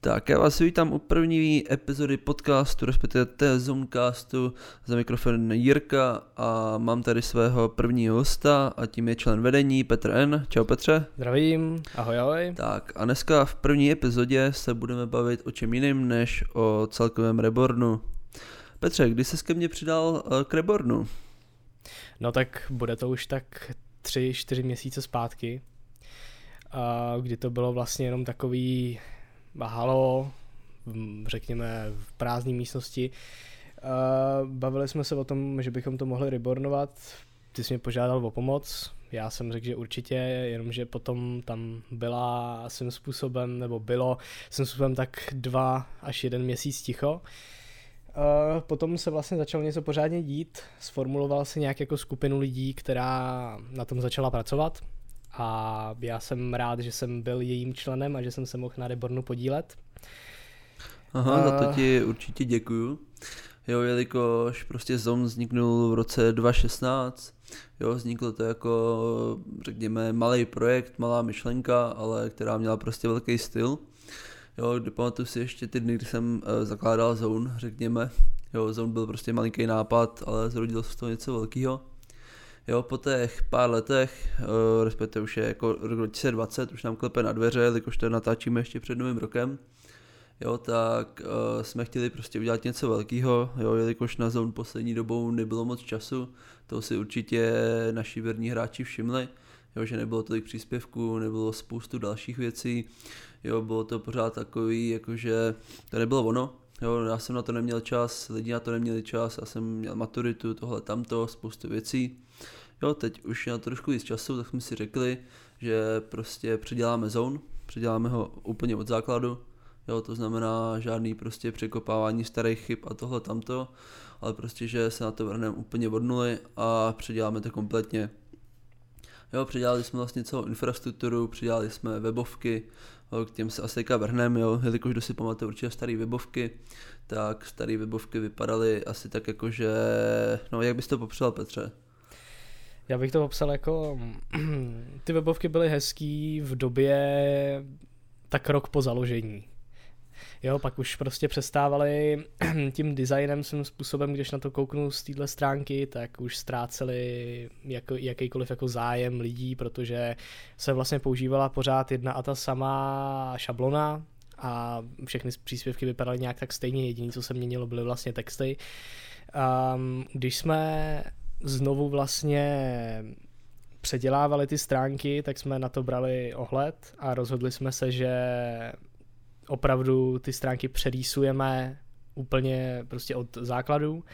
Tak, já vás vítám u první epizody podcastu, respektive té Zoomcastu za mikrofon Jirka a mám tady svého prvního hosta a tím je člen vedení Petr N. Čau Petře. Zdravím, ahoj ahoj. Tak a dneska v první epizodě se budeme bavit o čem jiným než o celkovém rebornu. Petře, kdy se ke mně přidal eh, k rebornu? No tak bude to už tak tři, čtyři měsíce zpátky, kdy to bylo vlastně jenom takový halo, řekněme v prázdné místnosti. Bavili jsme se o tom, že bychom to mohli rebornovat. Ty jsi mě požádal o pomoc, já jsem řekl, že určitě, jenomže potom tam byla svým způsobem, nebo bylo svým způsobem tak dva až jeden měsíc ticho. Potom se vlastně začalo něco pořádně dít, sformuloval se nějak jako skupinu lidí, která na tom začala pracovat a já jsem rád, že jsem byl jejím členem a že jsem se mohl na Rebornu podílet. Aha, uh, za to ti určitě děkuju. Jo, jelikož prostě ZOM vzniknul v roce 2016, jo, vzniklo to jako, řekněme, malý projekt, malá myšlenka, ale která měla prostě velký styl. Jo, pamatuju si ještě ty dny, kdy jsem uh, zakládal Zone, řekněme. Jo, Zone byl prostě malinký nápad, ale zrodilo se z toho něco velkého. Jo, po těch pár letech, uh, respektive už je jako rok 2020, už nám klepe na dveře, jelikož to natáčíme ještě před novým rokem, jo, tak uh, jsme chtěli prostě udělat něco velkého, jo, jelikož na zónu poslední dobou nebylo moc času, to si určitě naši věrní hráči všimli, jo, že nebylo tolik příspěvků, nebylo spoustu dalších věcí, jo, bylo to pořád takový, jakože to nebylo ono, jo, já jsem na to neměl čas, lidi na to neměli čas, já jsem měl maturitu, tohle tamto, spoustu věcí, jo, teď už na trošku víc času, tak jsme si řekli, že prostě předěláme zone, předěláme ho úplně od základu, jo, to znamená žádný prostě překopávání starých chyb a tohle tamto, ale prostě, že se na to vrhneme úplně od nuly a předěláme to kompletně. Jo, předělali jsme vlastně celou infrastrukturu, předělali jsme webovky, k těm se asi teďka vrhneme, jo, jelikož kdo si pamatuje určitě staré webovky, tak staré webovky vypadaly asi tak jako, že, no jak bys to popřel Petře? Já bych to popsal jako, ty webovky byly hezký v době tak rok po založení. Jo, pak už prostě přestávali tím designem svým způsobem, když na to kouknu z téhle stránky, tak už ztráceli jako, jakýkoliv jako zájem lidí, protože se vlastně používala pořád jedna a ta sama šablona a všechny příspěvky vypadaly nějak tak stejně, jediné, co se měnilo, byly vlastně texty. Um, když jsme znovu vlastně předělávali ty stránky, tak jsme na to brali ohled a rozhodli jsme se, že opravdu ty stránky přerýsujeme úplně prostě od základu.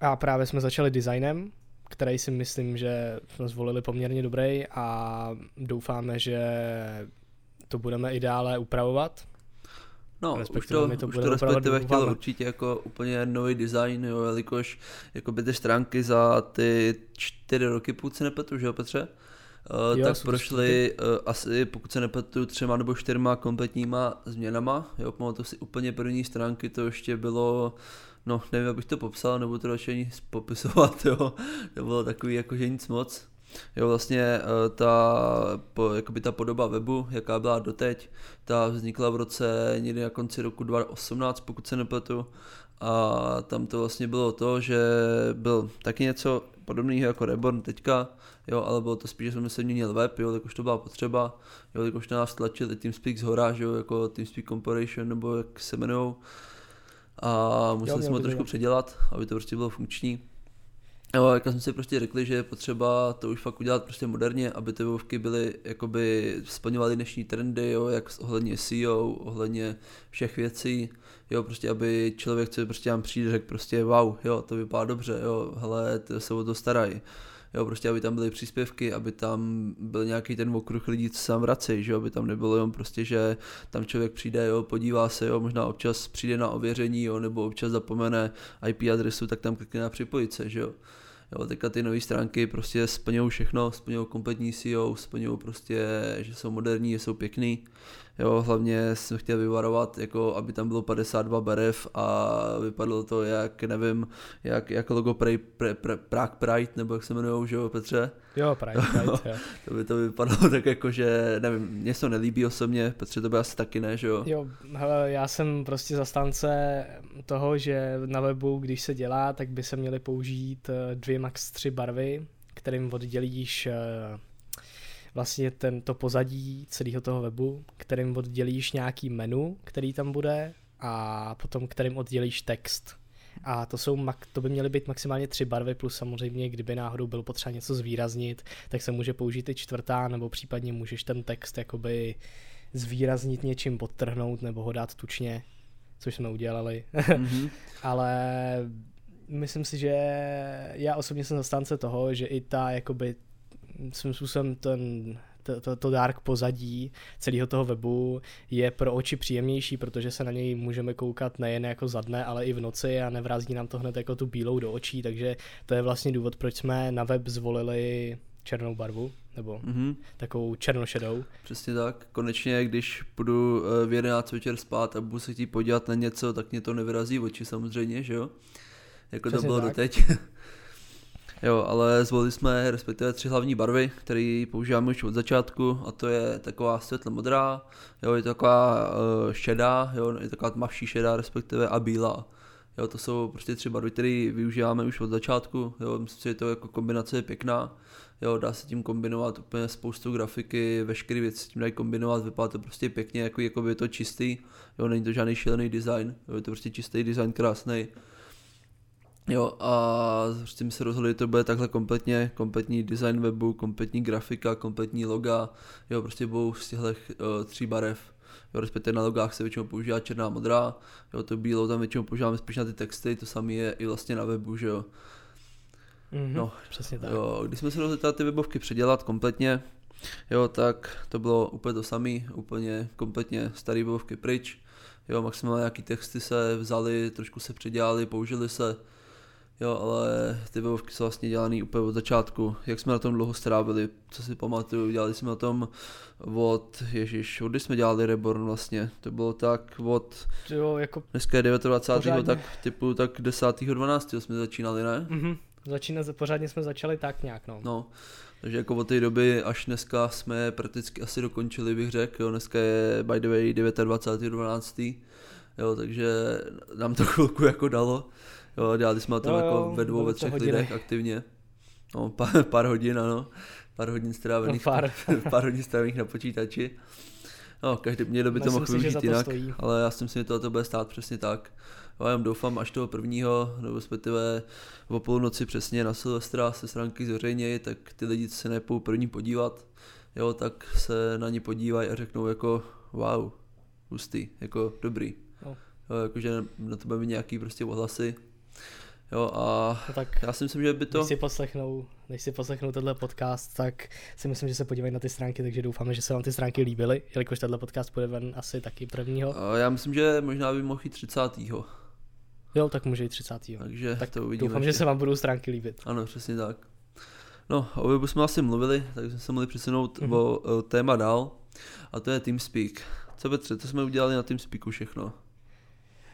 A právě jsme začali designem, který si myslím, že jsme zvolili poměrně dobrý a doufáme, že to budeme i dále upravovat No, respektive už to, to, už to respektive chtělo určitě jako úplně nový design, jo, jelikož jako by ty stránky za ty čtyři roky, pokud se nepletu, že jo Petře? Uh, jo, tak prošly uh, asi, pokud se nepletu, třema nebo čtyřma kompletníma změnama. Jo, pamatuju si úplně první stránky, to ještě bylo, no nevím, jak bych to popsal, nebo to radši ani popisovat, jo. To bylo takový jako, že nic moc. Jo, vlastně eh, ta, po, jakoby ta podoba webu, jaká byla doteď, ta vznikla v roce někdy na konci roku 2018, pokud se nepletu. A tam to vlastně bylo to, že byl taky něco podobného jako Reborn teďka, jo, ale bylo to spíš, že jsme se měnili web, jo, jakož to byla potřeba, jo, jakož na nás tlačili TeamSpeak z hora, jo, jako TeamSpeak Corporation, nebo jak se jmenují. A museli jo, jsme ho trošku předělat, aby to prostě bylo funkční. Jo, jak jsme si prostě řekli, že je potřeba to už fakt udělat prostě moderně, aby ty webovky byly, jakoby splňovaly dnešní trendy, jo, jak ohledně SEO, ohledně všech věcí, jo, prostě aby člověk, co prostě nám přijde, řekl prostě wow, jo, to vypadá dobře, jo, hele, se o to starají. Jo, prostě aby tam byly příspěvky, aby tam byl nějaký ten okruh lidí, co se tam vrací, že aby tam nebylo jenom prostě, že tam člověk přijde, jo, podívá se, jo, možná občas přijde na ověření, jo, nebo občas zapomene IP adresu, tak tam klikne na připojit se, že jo. Jo, teďka ty nové stránky prostě splňují všechno, splňují kompletní SEO, splňují prostě, že jsou moderní, že jsou pěkný, Jo, hlavně jsem chtěl vyvarovat, jako aby tam bylo 52 barev a vypadalo to jak, nevím, jak, jak logo Prague, Prague Pride, nebo jak se jmenují, že jo, Petře? Jo, Pride, Pride, jo. to by to vypadalo tak jako, že nevím, mně se to nelíbí osobně, Petře to by asi taky ne, že jo? Jo, hele, já jsem prostě zastánce toho, že na webu, když se dělá, tak by se měly použít eh, dvě max tři barvy, kterým oddělíš eh, vlastně ten, to pozadí celého toho webu, kterým oddělíš nějaký menu, který tam bude a potom kterým oddělíš text. A to, jsou, to by měly být maximálně tři barvy, plus samozřejmě, kdyby náhodou bylo potřeba něco zvýraznit, tak se může použít i čtvrtá, nebo případně můžeš ten text jakoby zvýraznit něčím, podtrhnout nebo ho dát tučně, což jsme udělali. Mm-hmm. Ale myslím si, že já osobně jsem zastánce toho, že i ta jakoby svým způsobem ten to, to, to dark pozadí celého toho webu je pro oči příjemnější, protože se na něj můžeme koukat nejen jako za dne, ale i v noci a nevrází nám to hned jako tu bílou do očí, takže to je vlastně důvod, proč jsme na web zvolili černou barvu, nebo mm-hmm. takovou černošedou. Přesně tak. Konečně, když půjdu eh, v 11 večer spát a budu se chtít podívat na něco, tak mě to nevyrazí oči samozřejmě, že jo? Jako Přesně to bylo tak. doteď. Jo, ale zvolili jsme respektive tři hlavní barvy, které používáme už od začátku a to je taková světle modrá, jo, je to taková uh, šedá, jo, je taková tmavší šedá respektive a bílá. Jo, to jsou prostě tři barvy, které využíváme už od začátku, jo, myslím si, že to jako kombinace je pěkná, jo, dá se tím kombinovat úplně spoustu grafiky, veškeré věci s tím dají kombinovat, vypadá to prostě pěkně, jako, jako by je to čistý, jo, není to žádný šílený design, jo, je to prostě čistý design, krásný, Jo, a prostě mi se rozhodli, že to bude takhle kompletně, kompletní design webu, kompletní grafika, kompletní loga, jo, prostě budou z těchto uh, tří barev. Jo, respektive na logách se většinou používá černá a modrá, jo, to bílo tam většinou používáme spíš na ty texty, to samé je i vlastně na webu, že jo. Mm-hmm, no, přesně tak. Jo, když jsme se rozhodli ty webovky předělat kompletně, jo, tak to bylo úplně to samé, úplně kompletně staré webovky pryč, jo, maximálně nějaký texty se vzali, trošku se předělali, použili se, Jo, ale ty webovky jsou vlastně dělané úplně od začátku. Jak jsme na tom dlouho strávili, co si pamatuju, dělali jsme na tom od, ježiš, od kdy jsme dělali Reborn vlastně, to bylo tak od, jo, jako dneska je 29. Pořádně. tak typu tak 10. 12. jsme začínali, ne? Mhm, Začína, pořádně jsme začali tak nějak, no. No, takže jako od té doby až dneska jsme prakticky asi dokončili, bych řekl, jo, dneska je by the way 29. 12. Jo, takže nám to chvilku jako dalo. Jo, dělali jsme to jako ve dvou, ve třech hodiny. lidech aktivně. No, pár, pár hodin, ano. Pár hodin strávených, no, pár. pár hodin strávených na počítači. No, každý mě by to mohl využít jinak, stojí. ale já si myslím, že to, to bude stát přesně tak. Já jenom doufám, až toho prvního, nebo respektive o půlnoci přesně na Silvestra se stránky zveřejnějí, tak ty lidi, co se nepou první podívat, jo, tak se na ně podívají a řeknou jako wow, hustý, jako dobrý. No. Jo, jakože na to bude nějaký prostě ohlasy, Jo a no tak já si myslím, že by to... Než si poslechnou, než si poslechnou tenhle podcast, tak si myslím, že se podívají na ty stránky, takže doufáme, že se vám ty stránky líbily, jelikož tenhle podcast půjde ven asi taky prvního. A já myslím, že možná by mohl jít 30. Jo, tak může jít 30. Takže tak to uvidíme. Doufám, ještě. že se vám budou stránky líbit. Ano, přesně tak. No, o webu jsme asi mluvili, tak jsme se mohli přesunout mm-hmm. o, o téma dál. A to je TeamSpeak. Co Petře, co jsme udělali na TeamSpeaku všechno?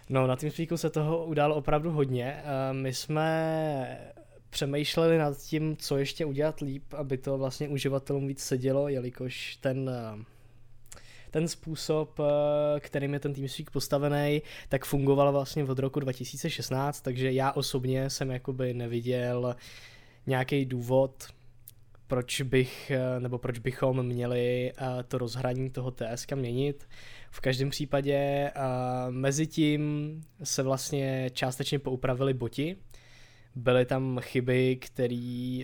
No, na TeamSpeaku se toho událo opravdu hodně. Eh, my jsme přemýšleli nad tím, co ještě udělat líp, aby to vlastně uživatelům víc sedělo, jelikož ten eh, ten způsob, eh, kterým je ten TeamSpeak postavený, tak fungoval vlastně od roku 2016, takže já osobně jsem jakoby neviděl nějaký důvod, proč bych, nebo proč bychom měli to rozhraní toho TSK měnit. V každém případě uh, mezi tím se vlastně částečně poupravili boti. Byly tam chyby, které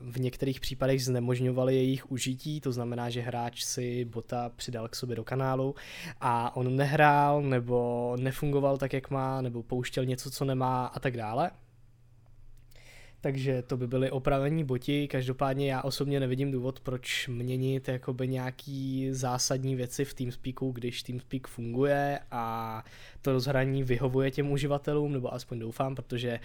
v některých případech znemožňovaly jejich užití, to znamená, že hráč si bota přidal k sobě do kanálu a on nehrál nebo nefungoval tak, jak má, nebo pouštěl něco, co nemá a tak dále takže to by byly opravení boti. Každopádně já osobně nevidím důvod, proč měnit jakoby nějaký zásadní věci v TeamSpeaku, když TeamSpeak funguje a to rozhraní vyhovuje těm uživatelům, nebo aspoň doufám, protože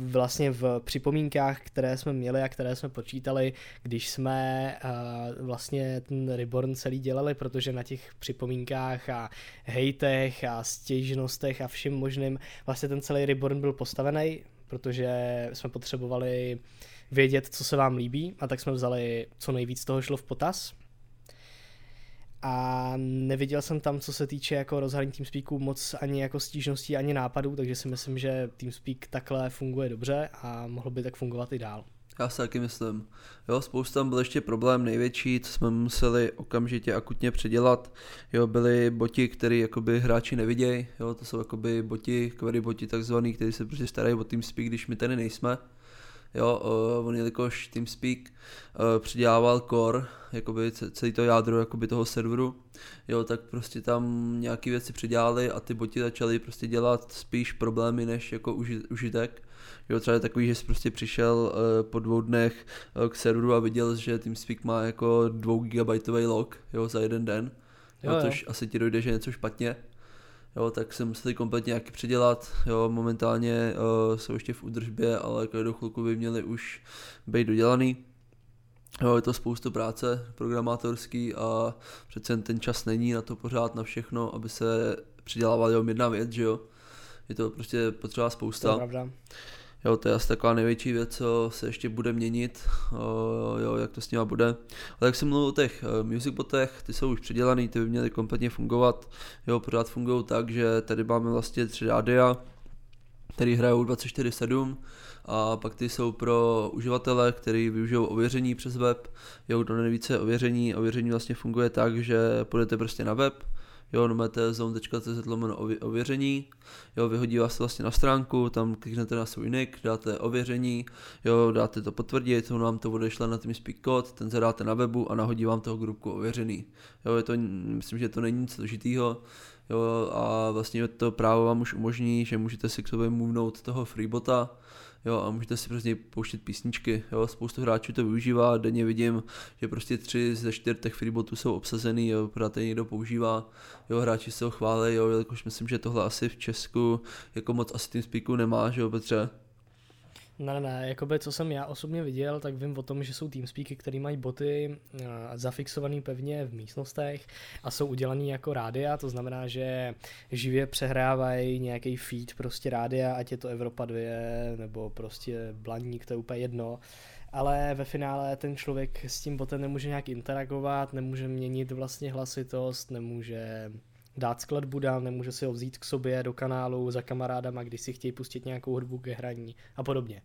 vlastně v připomínkách, které jsme měli a které jsme počítali, když jsme uh, vlastně ten Reborn celý dělali, protože na těch připomínkách a hejtech a stěžnostech a všem možným vlastně ten celý Reborn byl postavený, protože jsme potřebovali vědět, co se vám líbí a tak jsme vzali co nejvíc toho šlo v potaz a neviděl jsem tam, co se týče jako rozhraní TeamSpeaku moc ani jako stížností, ani nápadů, takže si myslím, že TeamSpeak takhle funguje dobře a mohlo by tak fungovat i dál. Já si taky myslím. Jo, spousta tam byl ještě problém největší, co jsme museli okamžitě akutně předělat. Jo, byly boti, které jakoby hráči nevidějí. Jo, to jsou jakoby boti, query boti takzvaný, kteří se prostě starají o TeamSpeak, když my tady nejsme. Jo, uh, on jelikož TeamSpeak uh, přidělával core, jakoby celý to jádro jakoby toho serveru, jo, tak prostě tam nějaké věci přidělali a ty boti začaly prostě dělat spíš problémy než jako uži, užitek. Jo, třeba je takový, že jsi prostě přišel uh, po dvou dnech uh, k serveru a viděl, že TeamSpeak má jako 2 gigabajtový log, jo, za jeden den. Jo, jo, což asi ti dojde, že něco špatně jo, tak se museli kompletně nějaký předělat, jo, momentálně uh, jsou ještě v údržbě, ale každou chvilku by měli už být dodělaný. Jo, je to spoustu práce programátorský a přece ten čas není na to pořád na všechno, aby se přidělávala jenom jedna věc, že jo. Je to prostě potřeba spousta. To je pravda. Jo, to je asi taková největší věc, co se ještě bude měnit, jo, jak to s nima bude. Ale jak jsem mluvil o těch eh, music botech, ty jsou už předělaný, ty by měly kompletně fungovat. Jo, pořád fungují tak, že tady máme vlastně tři rádia, který hrajou 24-7 a pak ty jsou pro uživatele, který využijou ověření přes web. Jo, kdo neví, co je ověření, ověření vlastně funguje tak, že půjdete prostě na web, jo, máte zone.cz lomeno ověření, jo, vyhodí vás vlastně na stránku, tam kliknete na svůj nick, dáte ověření, jo, dáte to potvrdit, on vám to odešle na TeamSpeak kód, ten zadáte na webu a nahodí vám toho grupku ověřený. Jo, je to, myslím, že to není nic složitýho, jo, a vlastně to právo vám už umožní, že můžete si k sobě movenout toho freebota, jo, a můžete si prostě pouštět písničky, jo, spoustu hráčů to využívá, denně vidím, že prostě tři ze čtyř těch freebotů jsou obsazený, jo, protože někdo používá, jo, hráči se ho chválí, jo, jakož myslím, že tohle asi v Česku jako moc asi tím speaku nemá, že jo, Petře? Ne, ne, jakoby co jsem já osobně viděl, tak vím o tom, že jsou TeamSpeaky, které mají boty uh, zafixovaný pevně v místnostech a jsou udělaný jako rádia, to znamená, že živě přehrávají nějaký feed prostě rádia, ať je to Evropa 2 nebo prostě Blaník, to je úplně jedno. Ale ve finále ten člověk s tím botem nemůže nějak interagovat, nemůže měnit vlastně hlasitost, nemůže dát skladbu dál, nemůže si ho vzít k sobě do kanálu za kamarádama, když si chtějí pustit nějakou hudbu ke hraní a podobně.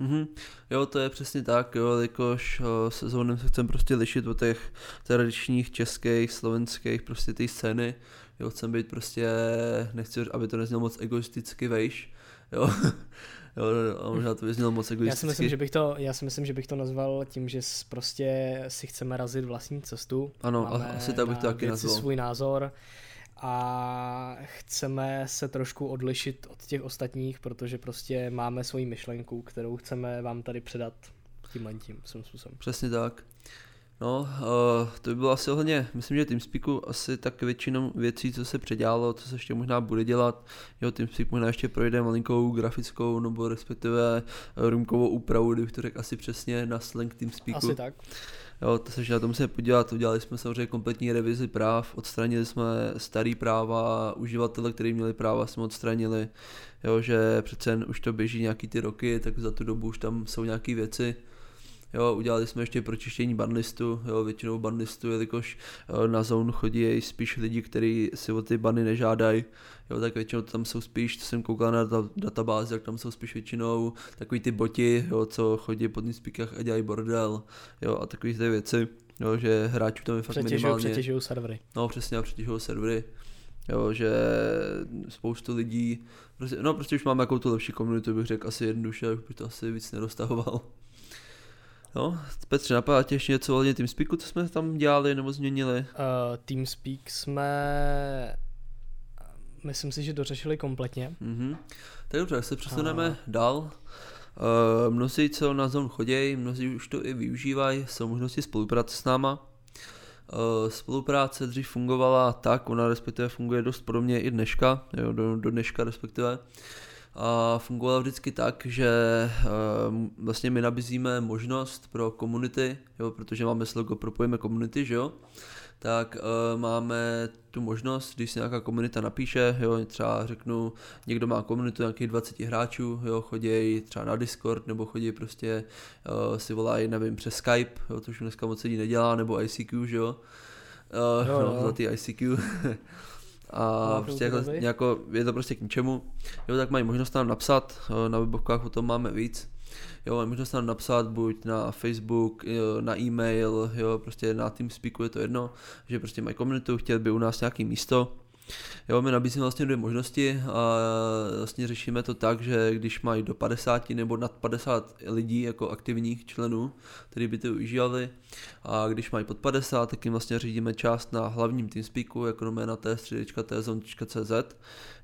Mm-hmm. Jo, to je přesně tak, jo, jakož sezónem se chcem prostě lišit od těch tradičních českých, slovenských, prostě té scény, jo, chcem být prostě, nechci, aby to neznělo moc egoisticky vejš, jo, Jo, a možná to vyznělo moc egoisticky. Já si, myslím, že bych to, já si myslím, že bych to nazval tím, že prostě si chceme razit vlastní cestu. Ano, Máme asi tak bych to taky nazval. svůj názor a chceme se trošku odlišit od těch ostatních, protože prostě máme svoji myšlenku, kterou chceme vám tady předat tímhle tím způsobem. Přesně tak. No, uh, to by bylo asi hodně, myslím, že TeamSpeaku asi tak většinou věcí, co se předělalo, co se ještě možná bude dělat. Jo, TeamSpeak možná ještě projde malinkou grafickou nebo respektive růmkovou úpravu, kdybych to řekl asi přesně na slang TeamSpeaku. Asi tak. Jo, to se na tom se podívat, udělali jsme samozřejmě kompletní revizi práv, odstranili jsme starý práva, uživatele, kteří měli práva, jsme odstranili, jo, že přece už to běží nějaký ty roky, tak za tu dobu už tam jsou nějaké věci, Jo, udělali jsme ještě pročištění banlistu, jo, většinou banlistu, jelikož jo, na zónu chodí spíš lidi, kteří si o ty bany nežádají, jo, tak většinou tam jsou spíš, co jsem koukal na databázi, tak tam jsou spíš většinou takový ty boti, jo, co chodí po speakách a dělají bordel, jo, a takový ty věci, jo, že hráčů tam je fakt přetěžují, minimálně. Přetěžují servery. No, přesně, přetěžují servery. Jo, že spoustu lidí, prostě, no prostě už máme jako tu lepší komunitu, bych řekl asi jednoduše, bych to asi víc neroztahoval. No, Petře, napadá tě ještě něco ohledně TeamSpeaku, co jsme tam dělali nebo změnili? Uh, TeamSpeak jsme, myslím si, že dořešili kompletně. Mm-hmm. Tak dobře, se přesuneme uh. dál. Uh, mnozí, co na zónu chodí, mnozí už to i využívají, jsou možnosti spolupráce s náma. Uh, spolupráce dřív fungovala tak, ona respektive funguje dost podobně i dneška, jo, do, do dneška respektive. A fungovala vždycky tak, že uh, vlastně my nabízíme možnost pro komunity, jo, protože máme slogo Propojíme komunity, že jo, tak uh, máme tu možnost, když si nějaká komunita napíše, jo, třeba řeknu, někdo má komunitu nějakých 20 hráčů, jo, chodí třeba na Discord, nebo chodí prostě, uh, si volají, nevím, přes Skype, jo, to už dneska moc lidí nedělá, nebo ICQ, že jo, uh, jo, no, jo. zlatý ICQ. A no, prostě jako, nějako, je to prostě k ničemu, jo, tak mají možnost nám napsat, na webovkách o tom máme víc, jo, mají možnost nám napsat buď na Facebook, jo, na e-mail, jo, prostě na TeamSpeaku je to jedno, že prostě mají komunitu, chtěli by u nás nějaký místo, Jo, my nabízíme vlastně dvě možnosti a vlastně řešíme to tak, že když mají do 50 nebo nad 50 lidí jako aktivních členů, kteří by to využívali, a když mají pod 50, tak jim vlastně řídíme část na hlavním TeamSpeaku, jako doména t3.tzone.cz,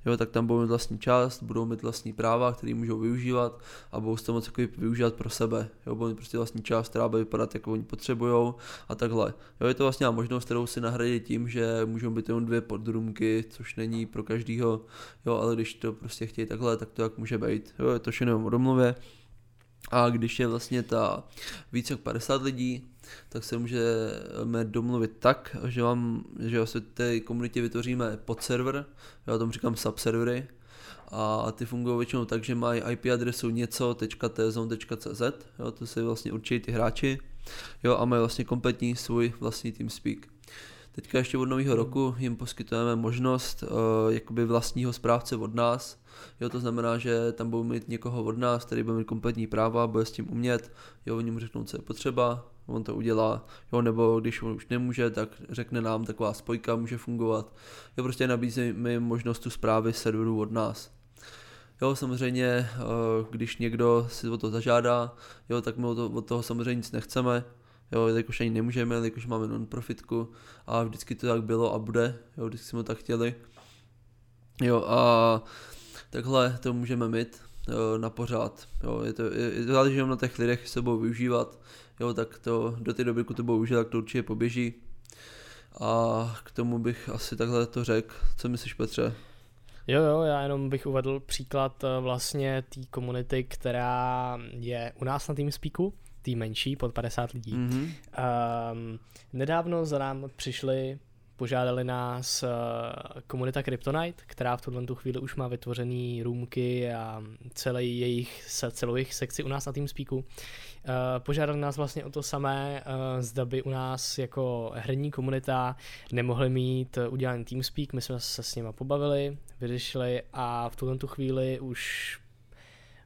jo, tak tam budou mít vlastní část, budou mít vlastní práva, které můžou využívat a budou se to moc jako využívat pro sebe. Jo, budou mít prostě vlastní část, která bude vypadat, jako oni potřebují a takhle. Jo, je to vlastně možnost, kterou si nahradí tím, že můžou být jenom dvě podrumky, což není pro každýho, jo, ale když to prostě chtějí takhle, tak to jak může být. Jo, je to všechno o domluvě. A když je vlastně ta více jak 50 lidí, tak se můžeme domluvit tak, že, vám, že vlastně té komunitě vytvoříme podserver, já tomu říkám subservery, a ty fungují většinou tak, že mají IP adresu něco.tzone.cz, jo, to se vlastně určí ty hráči, jo, a mají vlastně kompletní svůj vlastní TeamSpeak. Teďka ještě od nového roku jim poskytujeme možnost uh, jakoby vlastního správce od nás, Jo, to znamená, že tam budou mít někoho od nás, který bude mít kompletní práva, bude s tím umět, jo, oni mu řeknou, co je potřeba, on to udělá, jo, nebo když on už nemůže, tak řekne nám, taková spojka může fungovat. Jo, prostě nabízíme možnost tu zprávy serveru od nás. Jo, samozřejmě, eh, když někdo si o to zažádá, jo, tak my od toho samozřejmě nic nechceme, jo, jakož ani nemůžeme, jakož máme non-profitku a vždycky to tak bylo a bude, jo, vždycky jsme to tak chtěli. Jo, a takhle to můžeme mít na pořád. Jo, je to, je, je to záleží na těch lidech, se budou využívat, jo, tak to do té doby, když to budou využívat, tak to určitě poběží. A k tomu bych asi takhle to řekl. Co myslíš, Petře? Jo, jo, já jenom bych uvedl příklad eh, vlastně té komunity, která je u nás na TeamSpeaku, tý menší, pod 50 lidí. Mm-hmm. Um, nedávno za nám přišli požádali nás uh, komunita Kryptonite, která v tuhle tu chvíli už má vytvořený roomky a celý jejich, celou jejich sekci u nás na TeamSpeaku. Uh, požádali nás vlastně o to samé, uh, zda by u nás jako herní komunita nemohli mít udělaný TeamSpeak, my jsme se s nima pobavili, vyřešili a v tuhle tu chvíli už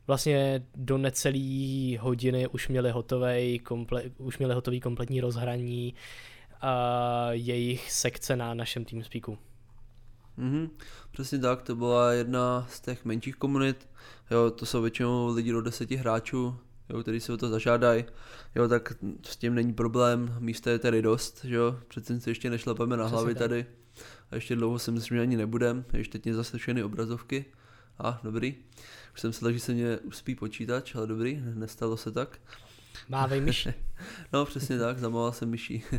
vlastně do necelé hodiny už měli hotový, komple- už měli hotový kompletní rozhraní, uh, jejich sekce na našem TeamSpeaku. Mhm, přesně tak, to byla jedna z těch menších komunit, jo, to jsou většinou lidi do deseti hráčů, jo, který se o to zažádají, jo, tak s tím není problém, místa je tady dost, jo, přece si ještě nešlepeme na hlavy tady. A ještě dlouho si myslím, že ani nebudem, ještě teď mě zase všechny obrazovky, a ah, dobrý, už jsem se že se mě uspí počítač, ale dobrý, nestalo se tak. Mávej myší. no přesně tak, zamával jsem myší.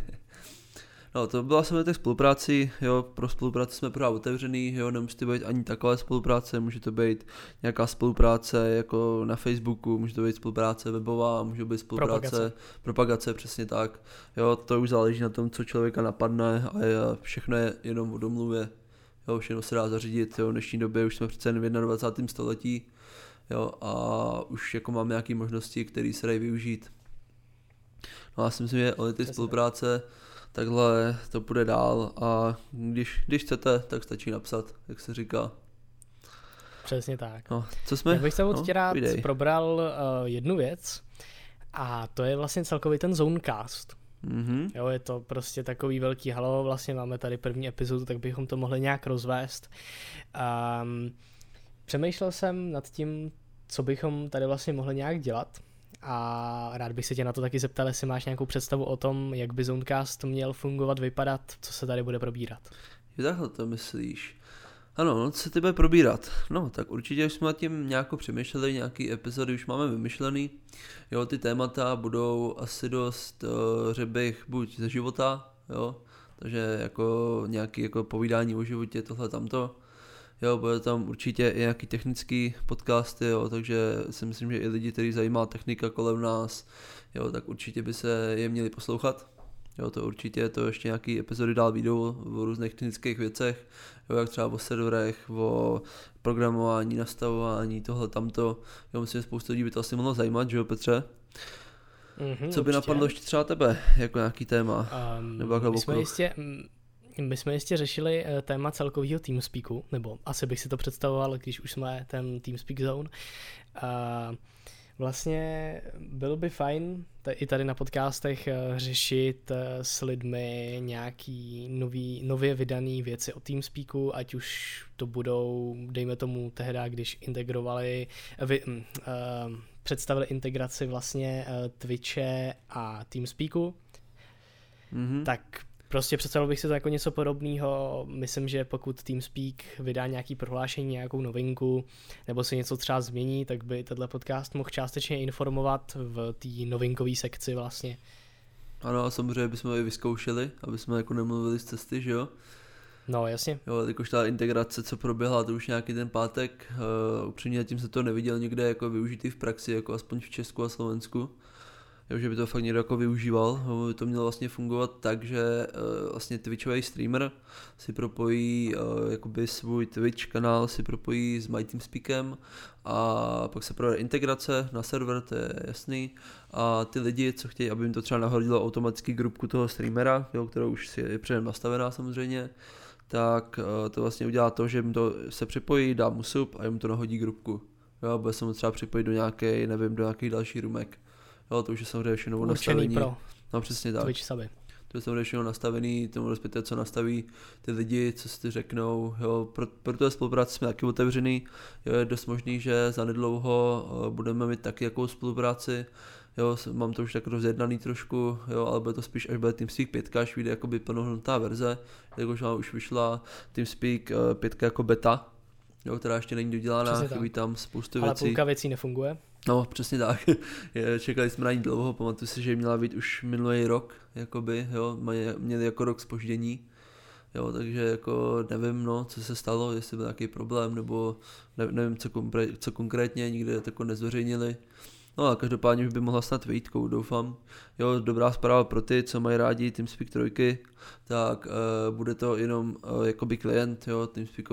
No, to byla samozřejmě tak spolupráci, jo, pro spolupráci jsme právě otevřený, jo, nemusí to být ani taková spolupráce, může to být nějaká spolupráce jako na Facebooku, může to být spolupráce webová, může být spolupráce, propagace, propagace přesně tak, jo, to už záleží na tom, co člověka napadne a je, všechno je jenom o domluvě, jo, všechno se dá zařídit, jo, v dnešní době už jsme přece v 21. století, jo, a už jako máme nějaké možnosti, které se dají využít. No já si myslím, že ty spolupráce, takhle to půjde dál a když, když chcete, tak stačí napsat, jak se říká. Přesně tak. No, co jsme? Já bych se od no, rád probral uh, jednu věc a to je vlastně celkový ten Zonecast. Mm-hmm. Jo, je to prostě takový velký halo, vlastně máme tady první epizodu, tak bychom to mohli nějak rozvést. Um, přemýšlel jsem nad tím, co bychom tady vlastně mohli nějak dělat a rád bych se tě na to taky zeptal, jestli máš nějakou představu o tom, jak by Zonecast měl fungovat, vypadat, co se tady bude probírat. Takhle to myslíš. Ano, no, co bude probírat? No, tak určitě už jsme nad tím nějak přemýšleli, nějaký epizody už máme vymyšlený. Jo, ty témata budou asi dost, uh, řekl bych, buď ze života, jo, takže jako nějaký jako povídání o životě, tohle tamto. Jo, bude tam určitě i nějaký technický podcasty, jo, takže si myslím, že i lidi, kteří zajímá technika kolem nás, jo, tak určitě by se je měli poslouchat. Jo, to určitě, to ještě nějaký epizody dál výjdou o různých technických věcech, jo, jak třeba o serverech, o programování, nastavování, tohle, tamto. Jo, myslím, že spoustu lidí by to asi mohlo zajímat, že jo, Petře? Mm-hmm, Co by určitě. napadlo ještě třeba tebe, jako nějaký téma? Um, nebo my jsme jistě, my jsme jistě řešili eh, téma celkového TeamSpeaku, nebo asi bych si to představoval, když už jsme ten TeamSpeak Zone. Uh, Vlastně bylo by fajn t- i tady na podcastech uh, řešit uh, s lidmi nějaký nový, nově vydaný věci o TeamSpeaku, ať už to budou, dejme tomu tehda, když integrovali, vy, uh, představili integraci vlastně Twitche a TeamSpeaku, mm-hmm. tak Prostě představil bych si to jako něco podobného. Myslím, že pokud TeamSpeak vydá nějaký prohlášení, nějakou novinku, nebo se něco třeba změní, tak by tenhle podcast mohl částečně informovat v té novinkové sekci vlastně. Ano a samozřejmě bychom je vyzkoušeli, aby jsme jako nemluvili z cesty, že jo? No, jasně. Jo, jakož ta integrace, co proběhla, to už nějaký ten pátek, uh, upřímně tím se to neviděl někde jako využitý v praxi, jako aspoň v Česku a Slovensku jo, že by to fakt někdo jako využíval. By to mělo vlastně fungovat tak, že uh, vlastně Twitchový streamer si propojí uh, jakoby svůj Twitch kanál, si propojí s MyTeamSpeakem a pak se provede integrace na server, to je jasný. A ty lidi, co chtějí, aby jim to třeba nahodilo automaticky grupku toho streamera, jo, kterou už si je předem nastavená samozřejmě, tak uh, to vlastně udělá to, že jim to se připojí, dá mu sub a jim to nahodí grupku. Jo, bude se mu třeba připojit do nějaké, nevím, do nějakých dalších rumek. Jo, to už je samozřejmě všechno nastavení. pro no přesně tak. Twitch suby. To je samozřejmě všechno nastavený, tomu respektive co nastaví ty lidi, co si ty řeknou, jo, pro, pro tu spolupráci jsme taky otevřený, jo, je dost možný, že zanedlouho uh, budeme mít taky jakou spolupráci, jo, mám to už tak rozjednaný trošku, jo, ale bude to spíš až bude TeamSpeak 5, až vyjde jakoby plnohodnotná verze, jakož už vyšla TeamSpeak uh, 5 jako beta, jo, která ještě není dodělaná, chybí tam spoustu věcí. Ale půlka věcí nefunguje. No, přesně tak. Čekali jsme na ní dlouho, pamatuju si, že měla být už minulý rok, jakoby, jo, měli jako rok spoždění. Jo, takže jako nevím, no, co se stalo, jestli byl nějaký problém, nebo ne, nevím, co, kompre, co konkrétně, nikde jako nezveřejnili. No a každopádně už by mohla snad vyjít, doufám. Jo, dobrá zpráva pro ty, co mají rádi TeamSpeak 3, tak uh, bude to jenom uh, jakoby klient, jo, TeamSpeak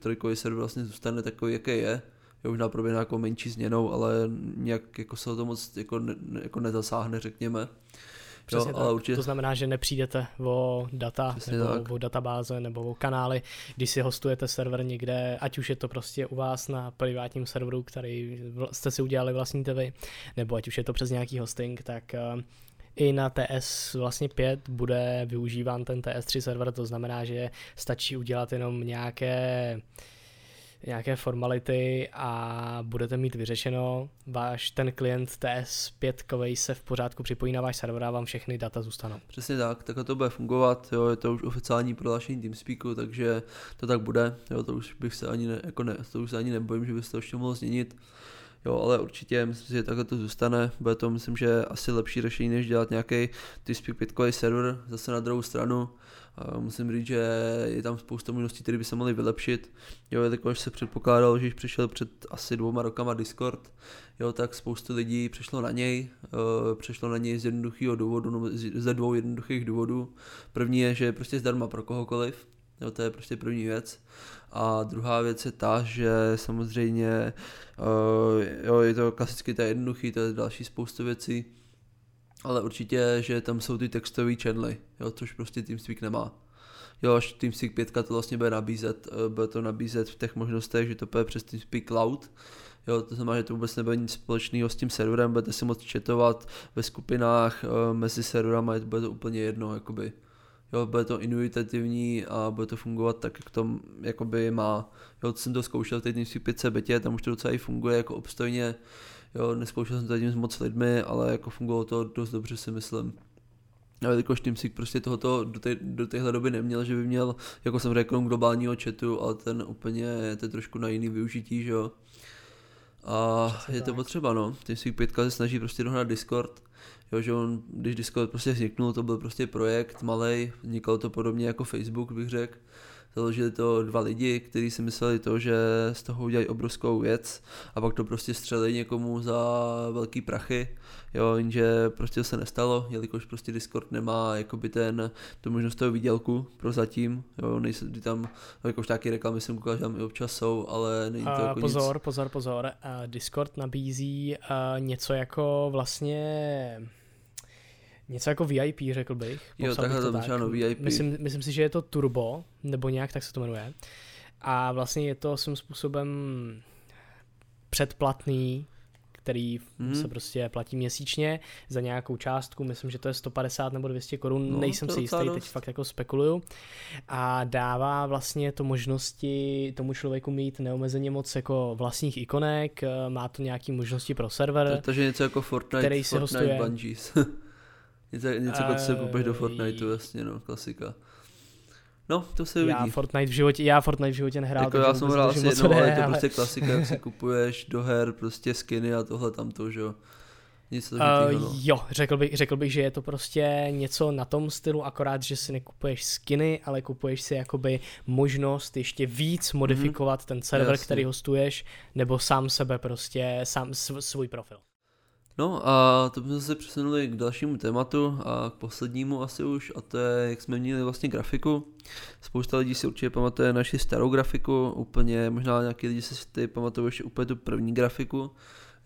3 server vlastně zůstane takový, jaký je je možná proběhne jako menší změnou, ale nějak jako se o to moc jako, ne, jako nezasáhne, řekněme. Přesně jo, ale určitě... To znamená, že nepřijdete o data Přesně nebo tak. o databáze nebo o kanály, když si hostujete server někde, ať už je to prostě u vás na privátním serveru, který jste si udělali vlastní vy, nebo ať už je to přes nějaký hosting, tak uh, i na TS vlastně 5 bude využíván ten TS3 server, to znamená, že stačí udělat jenom nějaké nějaké formality a budete mít vyřešeno. Váš ten klient TS5 se v pořádku připojí na váš server a vám všechny data zůstanou. Přesně tak, tak to bude fungovat, jo, je to už oficiální prohlášení TeamSpeaku, takže to tak bude, jo, to už bych se ani ne, jako ne, to už se ani nebojím, že by se to ještě mohlo změnit. Jo, ale určitě myslím si, že takhle to zůstane. Bude to, myslím, že asi lepší řešení, než dělat nějaký TeamSpeak 5 server zase na druhou stranu musím říct, že je tam spousta možností, které by se mohly vylepšit. Jo, jelikož se předpokládalo, že když přišel před asi dvouma rokama Discord, jo, tak spoustu lidí přešlo na něj, uh, přešlo na něj z jednoduchého důvodu, no, ze dvou jednoduchých důvodů. První je, že je prostě zdarma pro kohokoliv, jo, to je prostě první věc. A druhá věc je ta, že samozřejmě uh, jo, je to klasicky ta jednoduchý, to je další spoustu věcí, ale určitě, že tam jsou ty textové channely, jo, což prostě TeamSpeak nemá. Jo, až TeamSpeak 5 to vlastně bude nabízet, eh, bude to nabízet v těch možnostech, že to bude přes TeamSpeak Cloud, Jo, to znamená, že to vůbec nebude nic společného s tím serverem, budete si moct chatovat ve skupinách uh, mezi serverama, bude to úplně jedno, jakoby. Jo, bude to intuitivní a bude to fungovat tak, jak to jakoby má. Jo, jsem to zkoušel v té TeamSpeak 5 betě, tam už to docela i funguje jako obstojně. Jo, neskoušel jsem to zatím s moc lidmi, ale jako fungovalo to dost dobře si myslím. Ale jakož TeamSpeak prostě tohoto do, té, do téhle doby neměl, že by měl, jako jsem řekl, globálního chatu, ale ten úplně, to je trošku na jiný využití, že jo. A Přesně je to tak. potřeba, no. TeamSpeak 5 se snaží prostě dohnat Discord, jo, že on, když Discord prostě vzniknul, to byl prostě projekt malý, vznikalo to podobně jako Facebook, bych řekl, Založili to dva lidi, kteří si mysleli to, že z toho udělají obrovskou věc a pak to prostě střelili někomu za velký prachy. Jo, jenže prostě se nestalo, jelikož prostě Discord nemá jakoby ten, tu možnost toho výdělku pro zatím, jo, nejsou tam, jakož taky reklamy jsem koukal, že tam i občas jsou, ale není to uh, jako Pozor, nic. pozor, pozor, uh, Discord nabízí uh, něco jako vlastně Něco jako VIP, řekl bych. Jo, takhle to tak. ano, VIP. Myslím, myslím si, že je to Turbo, nebo nějak tak se to jmenuje. A vlastně je to svým způsobem předplatný, který hmm. se prostě platí měsíčně za nějakou částku, myslím, že to je 150 nebo 200 korun, no, nejsem si jistý, dost. teď fakt jako spekuluju. A dává vlastně to možnosti tomu člověku mít neomezeně moc jako vlastních ikonek, má to nějaký možnosti pro server. Takže něco jako Fortnite, který se Fortnite hostuje. Bungies. Něco, něco uh, se koupeš do Fortniteu, jasně, no, klasika. No, to se já uvidí. Fortnite v životě, já Fortnite v životě nehrál. Jako já jsem hrál asi jednou, ale je to ale... prostě klasika, jak si kupuješ do her prostě skiny a tohle tamto, že jo. Nic uh, no. Jo, řekl bych, řekl bych, že je to prostě něco na tom stylu, akorát, že si nekupuješ skiny, ale kupuješ si jakoby možnost ještě víc modifikovat mm-hmm. ten server, Jasně. který hostuješ, nebo sám sebe prostě, sám svůj profil. No a to jsme se přesunuli k dalšímu tématu a k poslednímu asi už a to je, jak jsme měli vlastně grafiku. Spousta lidí si určitě pamatuje naši starou grafiku, úplně možná nějaký lidi si ty pamatují ještě úplně tu první grafiku,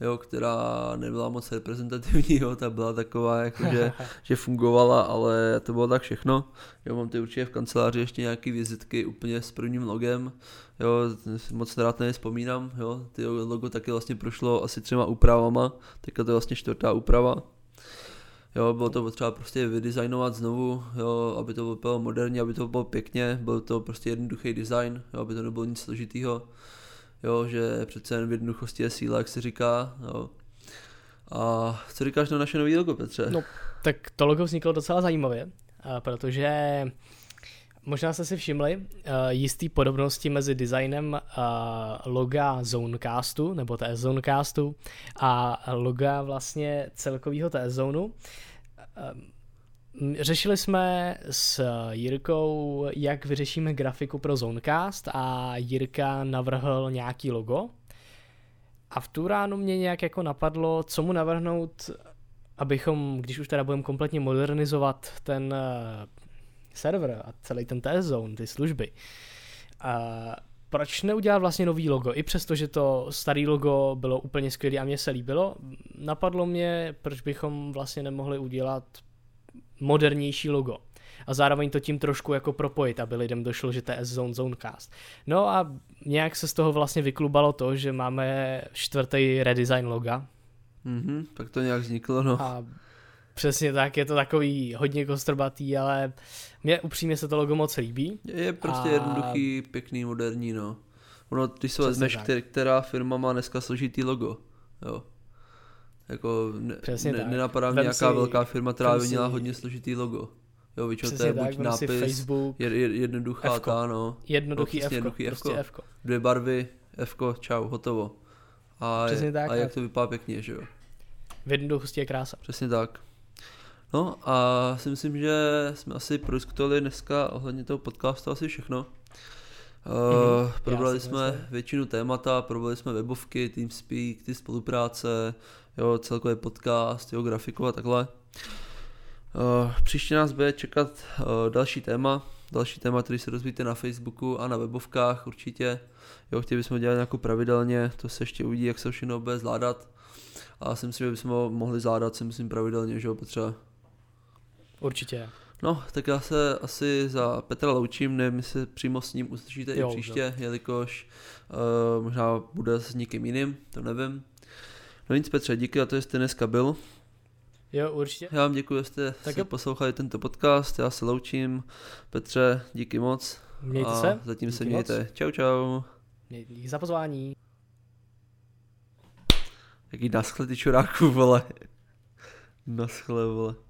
jo, která nebyla moc reprezentativní, jo, ta byla taková, jako že, že fungovala, ale to bylo tak všechno. Jo, mám ty určitě v kanceláři ještě nějaký vizitky úplně s prvním logem, jo, moc rád na vzpomínám, jo, ty logo taky vlastně prošlo asi třema úpravama, teďka to je vlastně čtvrtá úprava, Jo, bylo to potřeba prostě vydesignovat znovu, jo, aby to bylo moderní, aby to bylo pěkně, byl to prostě jednoduchý design, jo, aby to nebylo nic složitýho jo, že přece jen v jednoduchosti je síla, jak se říká, jo. A co říkáš na naše nový logo, Petře? No, tak to logo vzniklo docela zajímavě, protože možná jste si všimli uh, jistý podobnosti mezi designem uh, loga Zonecastu, nebo TS Zonecastu, a loga vlastně celkového TS Zonu. Řešili jsme s Jirkou, jak vyřešíme grafiku pro Zonecast a Jirka navrhl nějaký logo. A v tu ránu mě nějak jako napadlo, co mu navrhnout, abychom, když už teda budeme kompletně modernizovat ten eh, server a celý ten TS Zone, ty služby, a proč neudělat vlastně nový logo? I přesto, že to starý logo bylo úplně skvělé a mně se líbilo, napadlo mě, proč bychom vlastně nemohli udělat modernější logo. A zároveň to tím trošku jako propojit, aby lidem došlo, že to je Zone Zonecast. No a nějak se z toho vlastně vyklubalo to, že máme čtvrtý redesign loga. Mhm, tak to nějak vzniklo, no. A Přesně tak, je to takový hodně kostrbatý, ale mě upřímně se to logo moc líbí. Je prostě a... jednoduchý, pěkný, moderní, no. Ono, když se vezmeš, která firma má dneska složitý logo, jo. Jako ne, Přesně ne, tak. nenapadá mě nějaká si, velká firma, která by měla hodně složitý logo. Jo, většinou to je buď nápis, Facebook, jed, jednoduchá F-ko. ta, no. Jednoduchý no, F-ko, jednoduchý F-ko. Prostě F-ko. Dvě barvy, F-ko, čau, hotovo. A, je, tak, a jak to vypadá pěkně, že jo. V jednoduchosti je krása. Přesně tak. No a si myslím, že jsme asi prodiskutovali dneska ohledně toho podcastu asi všechno. Uh, probrali jsme myslím. většinu témata, probrali jsme webovky, TeamSpeak, ty spolupráce, jo, celkově podcast, jo, grafiku a takhle. Uh, příště nás bude čekat uh, další téma, další téma, který se rozvíjíte na Facebooku a na webovkách určitě. Jo, chtěli bychom dělat nějakou pravidelně, to se ještě uvidí, jak se všechno bude zvládat. A si myslím, že bychom ho mohli zvládat, si myslím pravidelně, že jo, potřeba. Určitě. No, tak já se asi za Petra loučím, nevím, jestli přímo s ním uslyšíte jo, i příště, jo. jelikož uh, možná bude s někým jiným, to nevím. No nic Petře, díky za to, že jste dneska byl. Jo, určitě. Já vám děkuji, že jste tak se poslouchali tento podcast, já se loučím. Petře, díky moc. Mějte a se. zatím díky se mějte. Moc. Čau, čau. Díky za pozvání. Jaký naschle ty čuráku, vole. Naschle, vole.